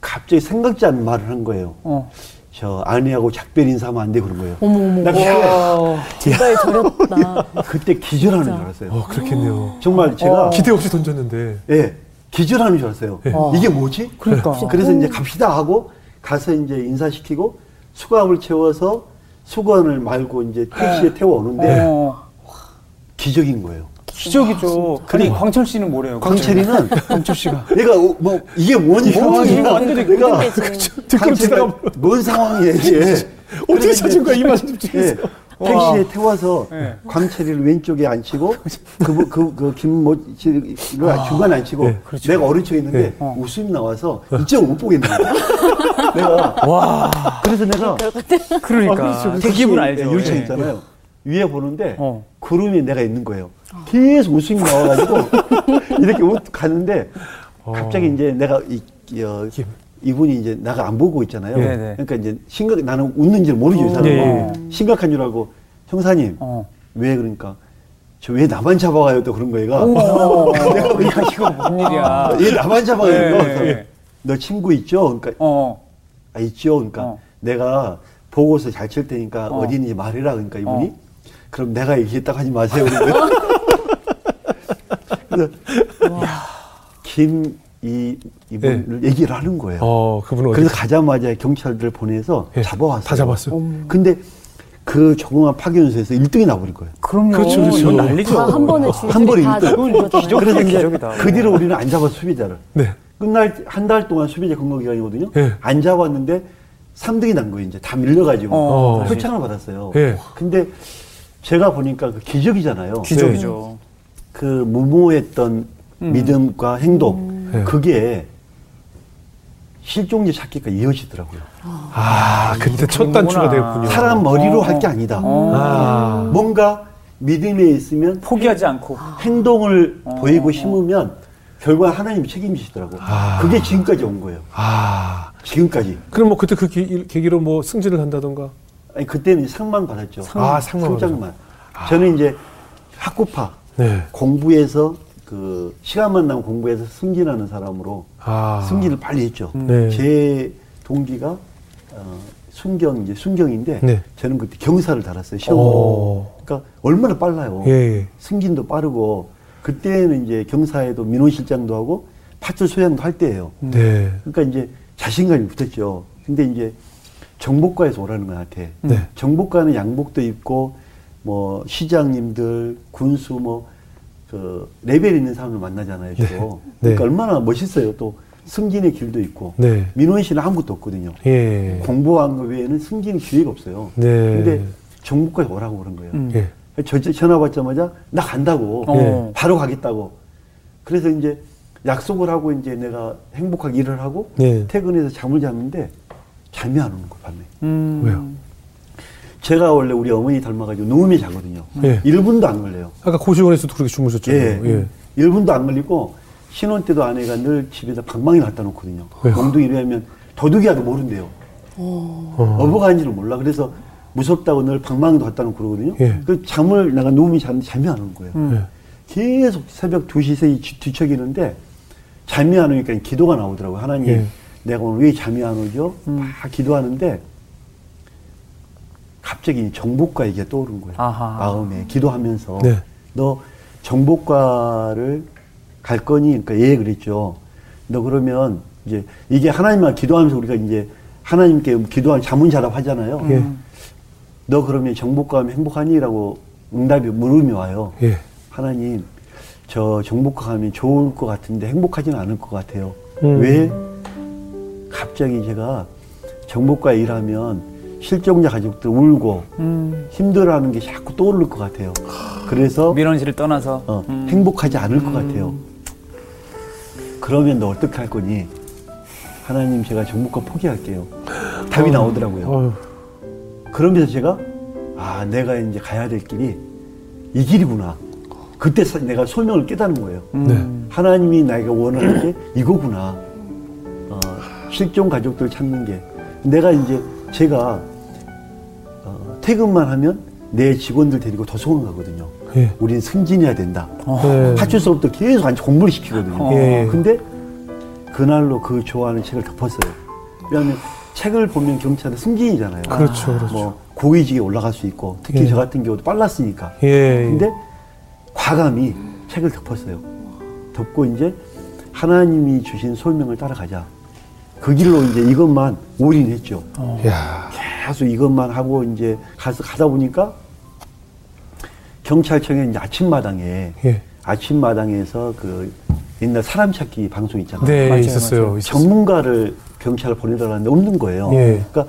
갑자기 생각지 않은 말을 한 거예요. 어. 저 아내하고 작별 인사하면 안 돼 그런 거예요. 어머, 어머. 나 그때, 제발 저렸다. 그때 기절하는 줄 진짜. 알았어요. 어, 그렇겠네요. 정말 제가 어. 기대 없이 던졌는데. 예 기절하는 줄 알았어요. 어. 이게 뭐지? 그러니까. 그래서 이제 갑시다 하고 가서 이제 인사시키고 수갑을 채워서 수건을 말고 이제 택시에 태워 오는데 어. 기적인 거예요. 기적이죠. 아니 광철 씨는 뭐래요? 광철이는 광철 씨가. 얘가 어, 뭐 이게 뭐니 뭐, 상황이야. 이거 완전히 내가 광철이가 뭔 상황이야 이게. 어떻게 찾은 거야, 이 말씀 중에서. 예, 택시에 태워서 네. 광철이를 왼쪽에 앉히고 그, 그, 그 김모 씨를 중간에 앉히고 네, 내가 오른쪽에 있는데 네. 어. 웃음이 나와서 이쪽을 못 보겠는 거야. 내가 와. 그래서 내가 그러니까. 그 택시 기분 알죠. 유리창 예. 있잖아요. 위에 보는데 어. 구름이 내가 있는 거예요. 계속 웃음이 나와가지고 이렇게 웃 가는데 갑자기 이제 내가 이, 이, 어, 김. 이분이 이제 나가 안 보고 있잖아요. 네, 네. 그러니까 이제 심각 나는 웃는지를 모르죠 이 사람은 예, 예. 심각한 줄 알고 형사님 어. 왜 그러니까 저 왜 나만 잡아가요 또 그런 거예가 오. 야, 이거 무슨 일이야. 얘 나만 잡아가요 네, 네. 너 친구 있죠 그러니까 어. 아 있죠 그러니까 어. 내가 보고서 잘 칠 테니까 어. 어. 디 있는지 말해라 그러니까 이분이 어. 그럼 내가 얘기했다고 하지 마세요 그러고요 그래서 김이 이분을 얘기를 하는 거예요 어, 그분은 어디 그래서 가자마자 경찰들 보내서 예, 잡아왔어요 다 잡았어요. 근데 그 조그만 파견소에서 1등이 나버린 거예요 그럼요. 그렇죠, 그렇죠. 난리죠. 다한 번에 줄줄이 한 번에 다 일등. 잡은 거잖아요. 그래서 이제 기적이다. 그 뒤로 우리는 안 잡았어 수비자를 네. 끝날 한 달 동안 수비자 근거 기간이거든요. 예. 안 잡았는데 3등이 난 거예요. 이제 다 밀려가지고 어. 표창을 받았어요. 예. 근데 제가 보니까 그 기적이잖아요. 기적이죠. 그 무모했던 음. 믿음과 행동 예. 그게 실종자 찾기가 이어지더라고요. 아, 그때 첫 단추가. 되었군요. 사람 머리로 어. 할게 아니다. 어. 아. 뭔가 믿음에 있으면 포기하지 않고. 행동을 어. 보이고 심으면 결과 하나님이 책임지시더라고요. 아. 그게 지금까지 온 거예요. 아. 지금까지. 그럼 뭐 그때 그 기- 계기로 뭐 승진을 한다던가. 아니 그때는 상만 받았죠. 아, 상만 상장만. 저는 이제 학구파 네. 공부해서 그 시간만 나면 공부해서 승진하는 사람으로 아. 승진을 빨리 했죠. 네. 제 동기가 어, 순경 이제 순경인데 네. 저는 그때 경사를 달았어요. 시험. 오. 그러니까 얼마나 빨라요. 예, 예. 승진도 빠르고 그때는 이제 경사에도 민원실장도 하고 파출 소장도 할 때예요. 네. 그러니까 이제 자신감이 붙었죠. 근데 이제 정복과에서 오라는 거 나한테. 네. 정복과는 양복도 입고 뭐 시장님들, 군수 뭐 그 레벨 있는 사람을 만나잖아요, 주로. 네. 그러니까 얼마나 멋있어요. 또 승진의 길도 있고. 네. 민원실은 아무것도 없거든요. 예. 공부한 거 외에는 승진 기회가 없어요. 네. 근데 정복과에 오라고 그런 거예요. 음. 예. 저 전화 받자마자 나 간다고 어. 바로 가겠다고. 그래서 이제 약속을 하고 이제 내가 행복하게 일을 하고 네. 퇴근해서 잠을 잤는데 잠이 안 오는 거 밤에. 음. 왜요? 제가 원래 우리 어머니 닮아가지고 누우면 자거든요. 예. 1분도 안 걸려요. 아까 고시원에서도 그렇게 주무셨잖아요. 예. 예. 1분도 안 걸리고 신혼 때도 아내가 늘 집에다 방망이 갖다 놓거든요. 왜요? 엉덩이 이러면 도둑이야도 모른대요. 어. 어버가 아닌지를 몰라. 그래서 무섭다고 늘 방망이도 갖다 놓고 그러거든요. 예. 그 잠을 내가 누우면 자는데 잠이 안 오는 거예요. 음. 예. 계속 새벽 2시, 3시 뒤- 뒤척이는데 잠이 안 오니까 기도가 나오더라고요. 하나님, 예. 내가 오늘 왜 잠이 안 오죠? 막 기도하는데 갑자기 정복과 얘기가 떠오른 거예요. 아하. 마음에 기도하면서 네. 너 정복과를 갈 거니? 그러니까 예 그랬죠. 너 그러면 이제 이게 하나님만 기도하면서 우리가 이제 하나님께 기도하는 자문자답 하잖아요. 예. 너 그러면 정복과 하면 행복하니?라고 응답이 물음이 와요. 예. 하나님, 저 정복과 가면 좋을 것 같은데 행복하지는 않을 것 같아요. 음. 왜? 갑자기 제가 정복과 일하면 실종자 가족들 울고 음. 힘들어하는 게 자꾸 떠오를 것 같아요. 그래서 민원 씨를 떠나서 어, 음. 행복하지 않을 것 같아요. 그러면 너 어떻게 할 거니? 하나님 제가 정복과 포기할게요. 답이 나오더라고요. 어휴. 그러면서 제가 아 내가 이제 가야 될 길이 이 길이구나. 그때 사- 내가 소명을 깨닫는 거예요. 네. 하나님이 나에게 원하는 게 이거구나. 어, 실종 가족들 찾는 게 내가 이제 제가 어, 퇴근만 하면 내 직원들 데리고 도서관 가거든요. 예. 우린 승진해야 된다. 네. 파출 수업도 계속 앉아 공부를 시키거든요. 어. 예, 예. 근데 그날로 그 좋아하는 책을 덮었어요. 왜냐하면 책을 보면 경찰은 승진이잖아요. 그렇죠, 그렇죠. 뭐 고위직에 올라갈 수 있고 특히 예. 저 같은 경우도 빨랐으니까. 예. 근데 과감히 책을 덮었어요. 덮고 이제 하나님이 주신 소명을 따라가자. 그 길로 이제 이것만 올인했죠. 야. 계속 이것만 하고 이제 가서 가다 보니까 경찰청에 이제 아침마당에 예. 아침마당에서 그 옛날 사람 찾기 방송 있잖아요. 네, 맞아요, 있었어요. 맞아요. 있었어요. 전문가를 경찰을 보내달라는데 없는 거예요. 예. 그러니까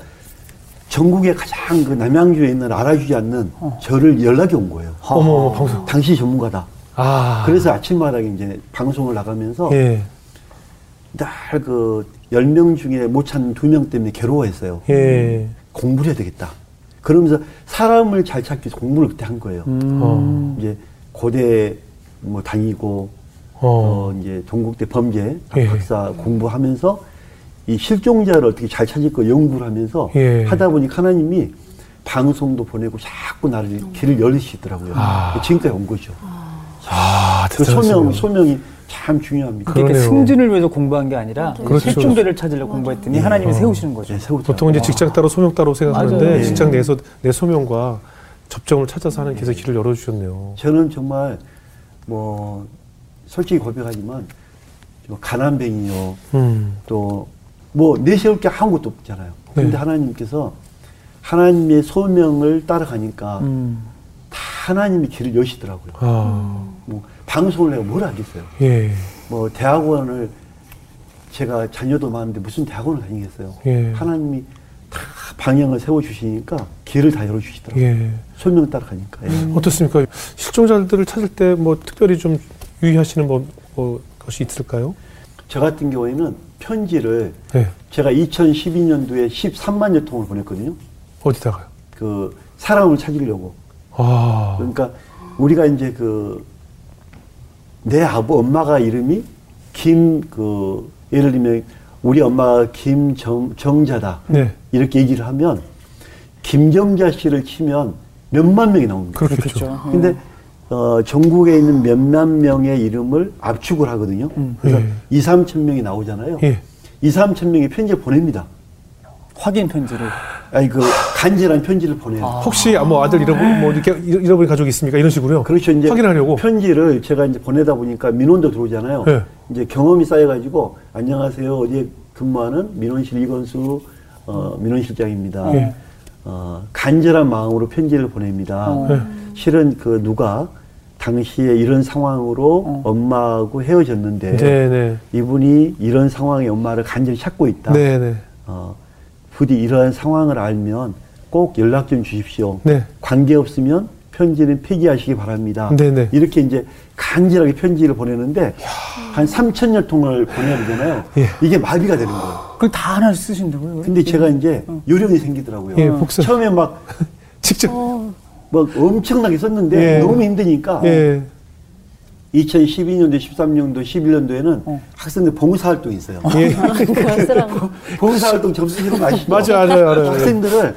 전국에 가장 그 남양주에 있는 알아주지 않는 저를 연락이 온 거예요. 어머, 어머, 방송. 당신이 전문가다. 아. 그래서 아침마당에 이제 방송을 나가면서 예. 날그 10명 중에 못 찾는 두 명 때문에 괴로워했어요. 예. 공부를 해야 되겠다. 그러면서 사람을 잘 찾기 위해서 공부를 그때 한 거예요. 음. 어. 이제 고대 뭐 다니고 어. 어, 이제 동국대 범죄 예. 박사 공부하면서 이 실종자를 어떻게 잘 찾을 거 연구를 하면서 예. 하다 보니 하나님이 방송도 보내고 자꾸 나를 길을 열리시더라고요. 아. 지금까지 온 거죠. 아, 그. 소명, 소명이 참 중요합니다. 그러니까 그러네요. 승진을 위해서 공부한 게 아니라 그렇죠. 실종자를 찾으려 고 공부했더니 예. 하나님이 어. 세우시는 거죠. 네. 보통 이제 직장 따로 소명 따로 생각하는데 맞아요. 직장 내에서 내 소명과 접점을 찾아서 하나님께서 길을 열어주셨네요. 저는 정말 뭐 솔직히 고백하지만 좀 가난뱅이요. 음. 또뭐 내세울 게 아무것도 없잖아요. 근데 네. 하나님께서 하나님의 소명을 따라가니까 음. 다 하나님이 길을 여시더라고요. 아. 뭐 방송을 내가 뭘 하겠어요. 예. 뭐 대학원을 제가 자녀도 많은데 무슨 대학원을 다니겠어요. 예. 하나님이 다 방향을 세워 주시니까 길을 다 열어 주시더라고요. 예. 소명 따라가니까. 예. 어떻습니까? 실종자들을 찾을 때 뭐 특별히 좀 유의하시는 뭐, 뭐 것이 있을까요? 저 같은 경우에는 편지를 네. 제가 2012년도에 13만여 통을 보냈거든요. 어디다가요? 그 사람을 찾으려고. 아. 그러니까 우리가 이제 그 내 아버 엄마가 이름이 김 그 예를 들면 우리 엄마가 김정 정자다 네. 이렇게 얘기를 하면 김정자 씨를 치면 몇만 명이 나옵니다. 그렇겠죠. 그렇죠. 근데 어, 전국에 있는 몇만 명의 이름을 압축을 하거든요. 그래서 예. 2, 3천 명이 나오잖아요. 예. 2, 3천 명이 편지를 보냅니다. 확인 편지를. 아니 그 간절한 편지를 보내요. 혹시 뭐 아들 잃어버린 뭐 이렇게 잃어버린 가족이 있습니까? 이런 식으로요. 그렇죠. 이제 확인하려고. 편지를 제가 이제 보내다 보니까 민원도 들어오잖아요. 네. 이제 경험이 쌓여가지고 안녕하세요. 어디에 근무하는 민원실 이건수 어, 민원실장입니다. 네. 어, 간절한 마음으로 편지를 보냅니다. 어. 네. 실은 그 누가 당시에 이런 상황으로 어. 엄마하고 헤어졌는데 네, 네. 이분이 이런 상황에 엄마를 간절히 찾고 있다. 네, 네. 어, 부디 이러한 상황을 알면 꼭 연락 좀 주십시오. 네. 관계 없으면 편지는 폐기하시기 바랍니다. 네네. 이렇게 이제 간절하게 편지를 보내는데 한 3천 여 통을 보내야 되잖아요. 예. 이게 마비가 되는 거예요. 그걸 다 하나 쓰신다고요? 근데 제가 이제 요령이 생기더라고요. 예. 처음에 막, 직접. 막 엄청나게 썼는데 예. 너무 힘드니까 예. 2012년도, 13년도, 11년도에는 어. 학생들 봉사활동이 있어요. 예. 그런 쓰라고. 봉사활동 점수 거 아시죠? 맞아요, 알아요, 알아요. 학생들을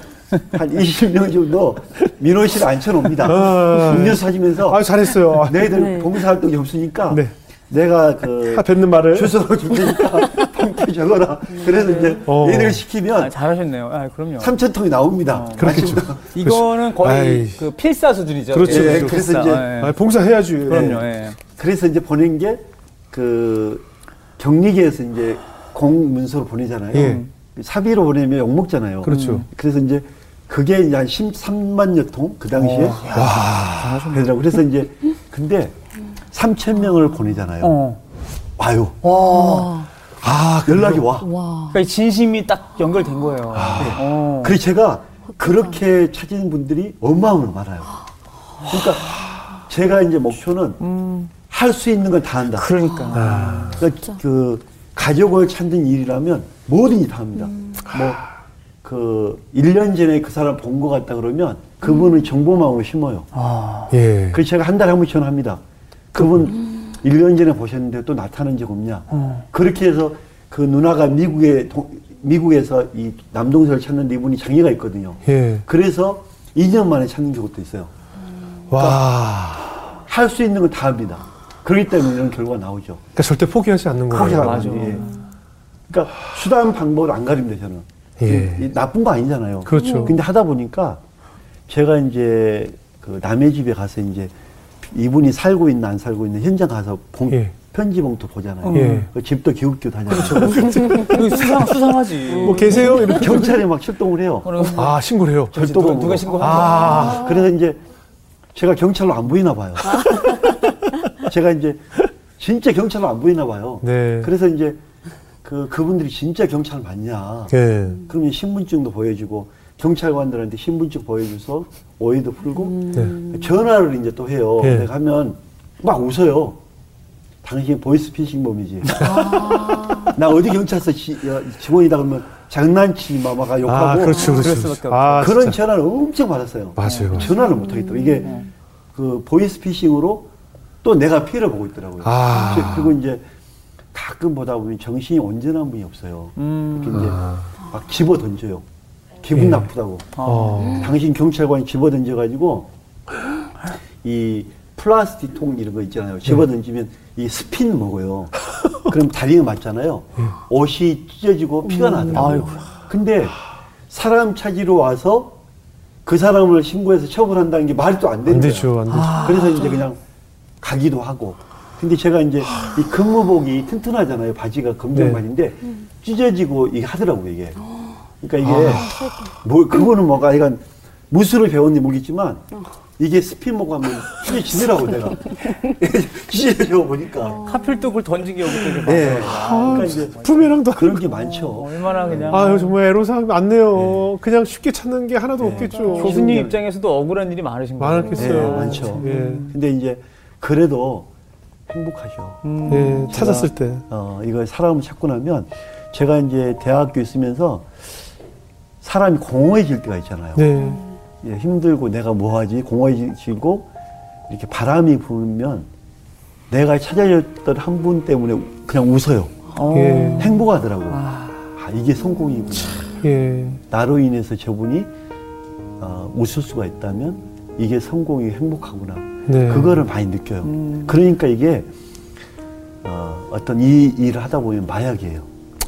한 20명 정도 민원실에 앉혀놓습니다. 아. 음료수 사주면서 아, 잘했어요. 너희들 네. 봉사활동 점수니까 네. 내가 그 아, 뱉는 말을. 주소를 줄 테니까 봉투 적어라. 그래서 이제 어. 얘들 아, 시키면 잘하셨네요. 아, 그럼요. 3천 통이 나옵니다. 그렇겠죠. 아침부터. 이거는 거의. 그 필사 수준이죠. 그렇죠, 예, 그렇죠. 그래서 필사. 이제 예. 아, 봉사해야지. 그럼요. 예. 그래서 이제 보낸 게 그 격리계에서 이제 공 문서로 보내잖아요. 예. 사비로 보내면 욕 먹잖아요. 그렇죠. 그래서 이제 그게 이제 한 13만여 통 그 당시에 되더라고. 그래서 이제 근데 3천 명을 보내잖아요. 어. 와요. 와. 아, 연락이 와. 와. 그러니까 이 진심이 딱 연결된 거예요. 아. 어. 그래서 제가 그렇게 찾은 분들이 어마어마로 많아요. 그러니까 제가 이제 목표는 할수 있는 건 다 한다. 그러니까. 그러니까 그 가족을 찾는 일이라면 뭐든지 다 합니다. 뭐그 1년 전에 그 사람 본 것 같다 그러면 그분은 정보망으로 심어요. 아. 예. 그래서 제가 한 달에 한 번 전화합니다. 그분 1년 전에 보셨는데 또 나타난 적 없냐. 어. 그렇게 해서 그 누나가 미국에, 도- 미국에서 이 남동생을 찾는데 이분이 장애가 있거든요. 예. 그래서 2년 만에 찾는 경우도 있어요. 와. 할 수 있는 건 다 합니다. 그렇기 때문에 이런 결과가 나오죠. 그러니까 절대 포기하지 않는 거예요. 포기하지 맞아. 예. 그러니까 수단 방법을 안 가립니다, 저는. 예. 나쁜 거 아니잖아요. 그렇죠. 근데 하다 보니까 제가 이제 그 남의 집에 가서 이제 이분이 살고 있나 안 살고 있나 현장 가서 봉- 예. 편지 봉투 보잖아요. 예. 그 집도 기웃기웃 하잖아요. 그 수상, 수상하지. 뭐 계세요? 이렇게. 경찰이 막 출동을 해요. 아, 신고를 해요. 절도범으로. 누가, 신고한 아. 그래서 이제 제가 경찰로 안 보이나 봐요. 제가 이제 진짜 경찰로 안 보이나 봐요. 네. 그래서 이제 그 그분들이 진짜 경찰 맞냐? 예. 그러면 신분증도 보여주고 경찰관들한테 신분증 보여줘서 오해도 풀고 네. 전화를 이제 또 해요. 예. 내가 하면 막 웃어요. 당신 보이스피싱범이지. 나 어디 경찰서 지, 어, 직원이다 그러면 장난치지 마, 막 욕하고 아, 그렇죠, 그렇죠. 수밖에 아, 그런 진짜. 전화를 엄청 받았어요. 맞아요. 전화를 못 하겠더라고요. 이게 그 보이스피싱으로 또 내가 피해를 보고 있더라고요. 아. 그리고 이제 가끔 보다 보면 정신이 온전한 분이 없어요. 음. 이렇게 이제 막 집어 던져요. 기분 예. 나쁘다고. 어. 당신 경찰관이 집어 던져가지고 이 플라스틱 통 이런 거 있잖아요. 집어 던지면 이 스핀 먹어요. 그럼 다리에 맞잖아요. 옷이 찢어지고 피가 나더라고요. 근데 사람 찾으러 와서 그 사람을 신고해서 처벌한다는 게 말이 또 안 되는 거예요. 되죠, 안 되죠. 그래서 이제 그냥 가기도 하고. 근데 제가 이제 이 근무복이 튼튼하잖아요. 바지가 검정 네. 바지인데 찢어지고 이게 하더라고요, 이게. 그러니까 이게 뭐 그거는 뭐가 이건 무술을 배웠는지 모르겠지만 이게 스핀 먹고 하면 찢어지더라고 내가. 찢어져 보니까. 하필 또 그걸 던진 게 여기 또 이렇게 네. 많아요. 그러니까 이제 부메랑도 안 그런 게 많죠. 얼마나 그냥. 아유 정말 애로사항 많네요. 그냥 쉽게 찾는 게 하나도 없겠죠. 교수님 입장에서도 억울한 일이 많으신 거예요. 많았겠어요. 네, 많죠. 예. 근데 이제 그래도 행복하죠. 음. 예, 찾았을 때. 어, 이걸 사람을 찾고 나면 제가 이제 대학교 있으면서 사람이 공허해질 때가 있잖아요. 네. 예, 힘들고 내가 뭐 하지? 공허해지고 이렇게 바람이 불면 내가 찾아줬던 한 분 때문에 그냥 웃어요. 어. 예. 행복하더라고요. 아. 아, 이게 성공이구나. 예. 나로 인해서 저분이 어, 웃을 수가 있다면 이게 성공이 행복하구나. 네. 그거를 많이 느껴요. 음. 그러니까 이게 어, 어떤 이 일을 하다 보면 마약이에요.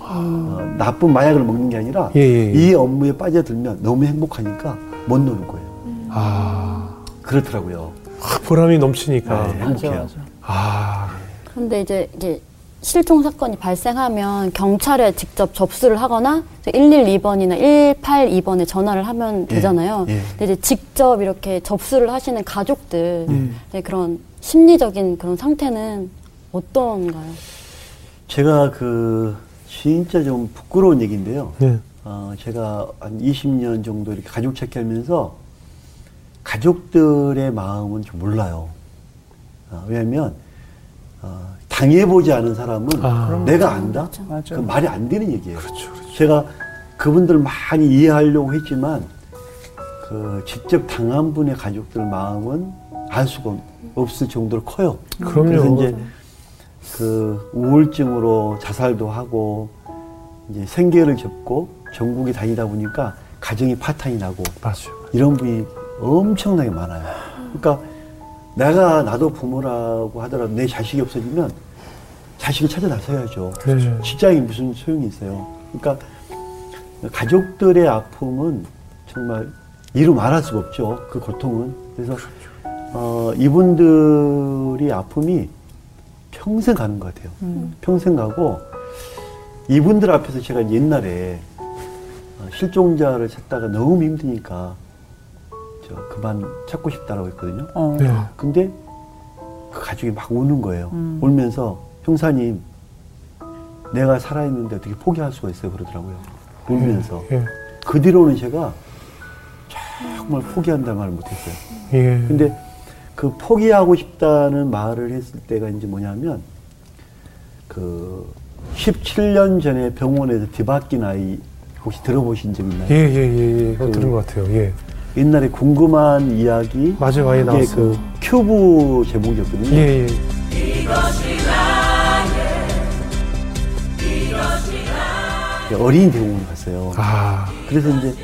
어, 나쁜 마약을 먹는 게 아니라 예, 예, 예. 이 업무에 빠져들면 너무 행복하니까 못 노는 거예요. 아, 그렇더라고요. 아, 보람이 넘치니까. 네, 행복해요. 맞아, 맞아. 아, 근데 이제 이게 실종 사건이 발생하면 경찰에 직접 접수를 하거나 112번이나 182번에 전화를 하면 되잖아요. 예. 근데 이제 직접 이렇게 접수를 하시는 가족들 음. 네, 그런 심리적인 그런 상태는 어떤가요? 제가 그 진짜 좀 부끄러운 얘기인데요. 네. 어, 제가 한 20년 정도 이렇게 가족 찾기 하면서 가족들의 마음은 좀 몰라요. 어, 왜냐하면 어, 당해보지 않은 사람은 아. 내가 안다? 그 말이 안 되는 얘기예요. 그렇죠, 그렇죠. 제가 그분들 많이 이해하려고 했지만 그 직접 당한 분의 가족들 마음은 알 수가 없을 정도로 커요. 그럼요. 그래서 이제 그 우울증으로 자살도 하고 이제 생계를 접고 전국에 다니다 보니까 가정이 파탄이 나고 맞아요. 이런 분이 엄청나게 많아요. 그러니까 내가 나도 부모라고 하더라도 내 자식이 없어지면 자식을 찾아 나서야죠. 네. 직장이 무슨 소용이 있어요. 그러니까 가족들의 아픔은 정말 이루 말할 수가 없죠. 그 고통은. 그래서 어, 이분들이 아픔이 평생 가는 것 같아요. 평생 가고 이분들 앞에서 제가 옛날에 어, 실종자를 찾다가 너무 힘드니까 저 그만 찾고 싶다라고 했거든요. 어. 네. 근데 그 가족이 막 우는 거예요. 음. 울면서 형사님 내가 살아있는데 어떻게 포기할 수가 있어요 그러더라고요. 울면서 예. 그 뒤로는 제가 정말 포기한다는 말을 못했어요. 예. 근데 그 포기하고 싶다는 말을 했을 때가 이제 뭐냐면 그 17년 전에 병원에서 뒤바뀐 아이 혹시 들어보신 적 있나요? 예, 예, 예, 예. 그거 그- 들은 것 같아요. 예. 옛날에 궁금한 이야기 맞아요, 나왔어요. 그 큐브 제목이었거든요. 예, 예. 어린이 대공원을 갔어요. 아, 그래서 이제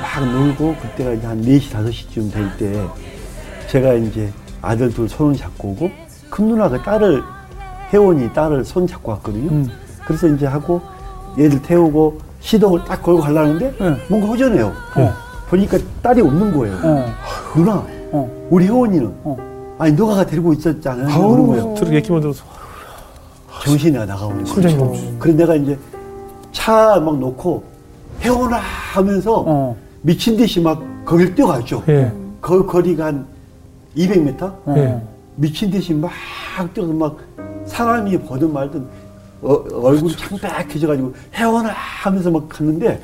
막 놀고 그때가 이제 한 4시, 5시쯤 될 때 제가 이제 아들 둘 손을 잡고 오고 큰 누나가 딸을 혜원이 딸을 손 잡고 왔거든요. 음. 그래서 이제 하고 얘들 태우고 시동을 딱 걸고 가려는데 네. 뭔가 허전해요. 어. 보니까 딸이 없는 거예요. 어. 누나, 어. 우리 혜원이는 어. 아니 너가 데리고 있었잖아요. 그런 거예요. 들어 얘기만 들어서 정신이 나가오는 거예요. 그래서 내가 이제 차 막 놓고 혜원아 하면서 어. 미친 듯이 막 거길 뛰어갔죠. 예. 그 거리가 한 200m? 어. 예. 미친 듯이 막 뛰어서 막 사람이 보든 말든 어, 얼굴이 창백해져가지고 혜원아 하면서 막 갔는데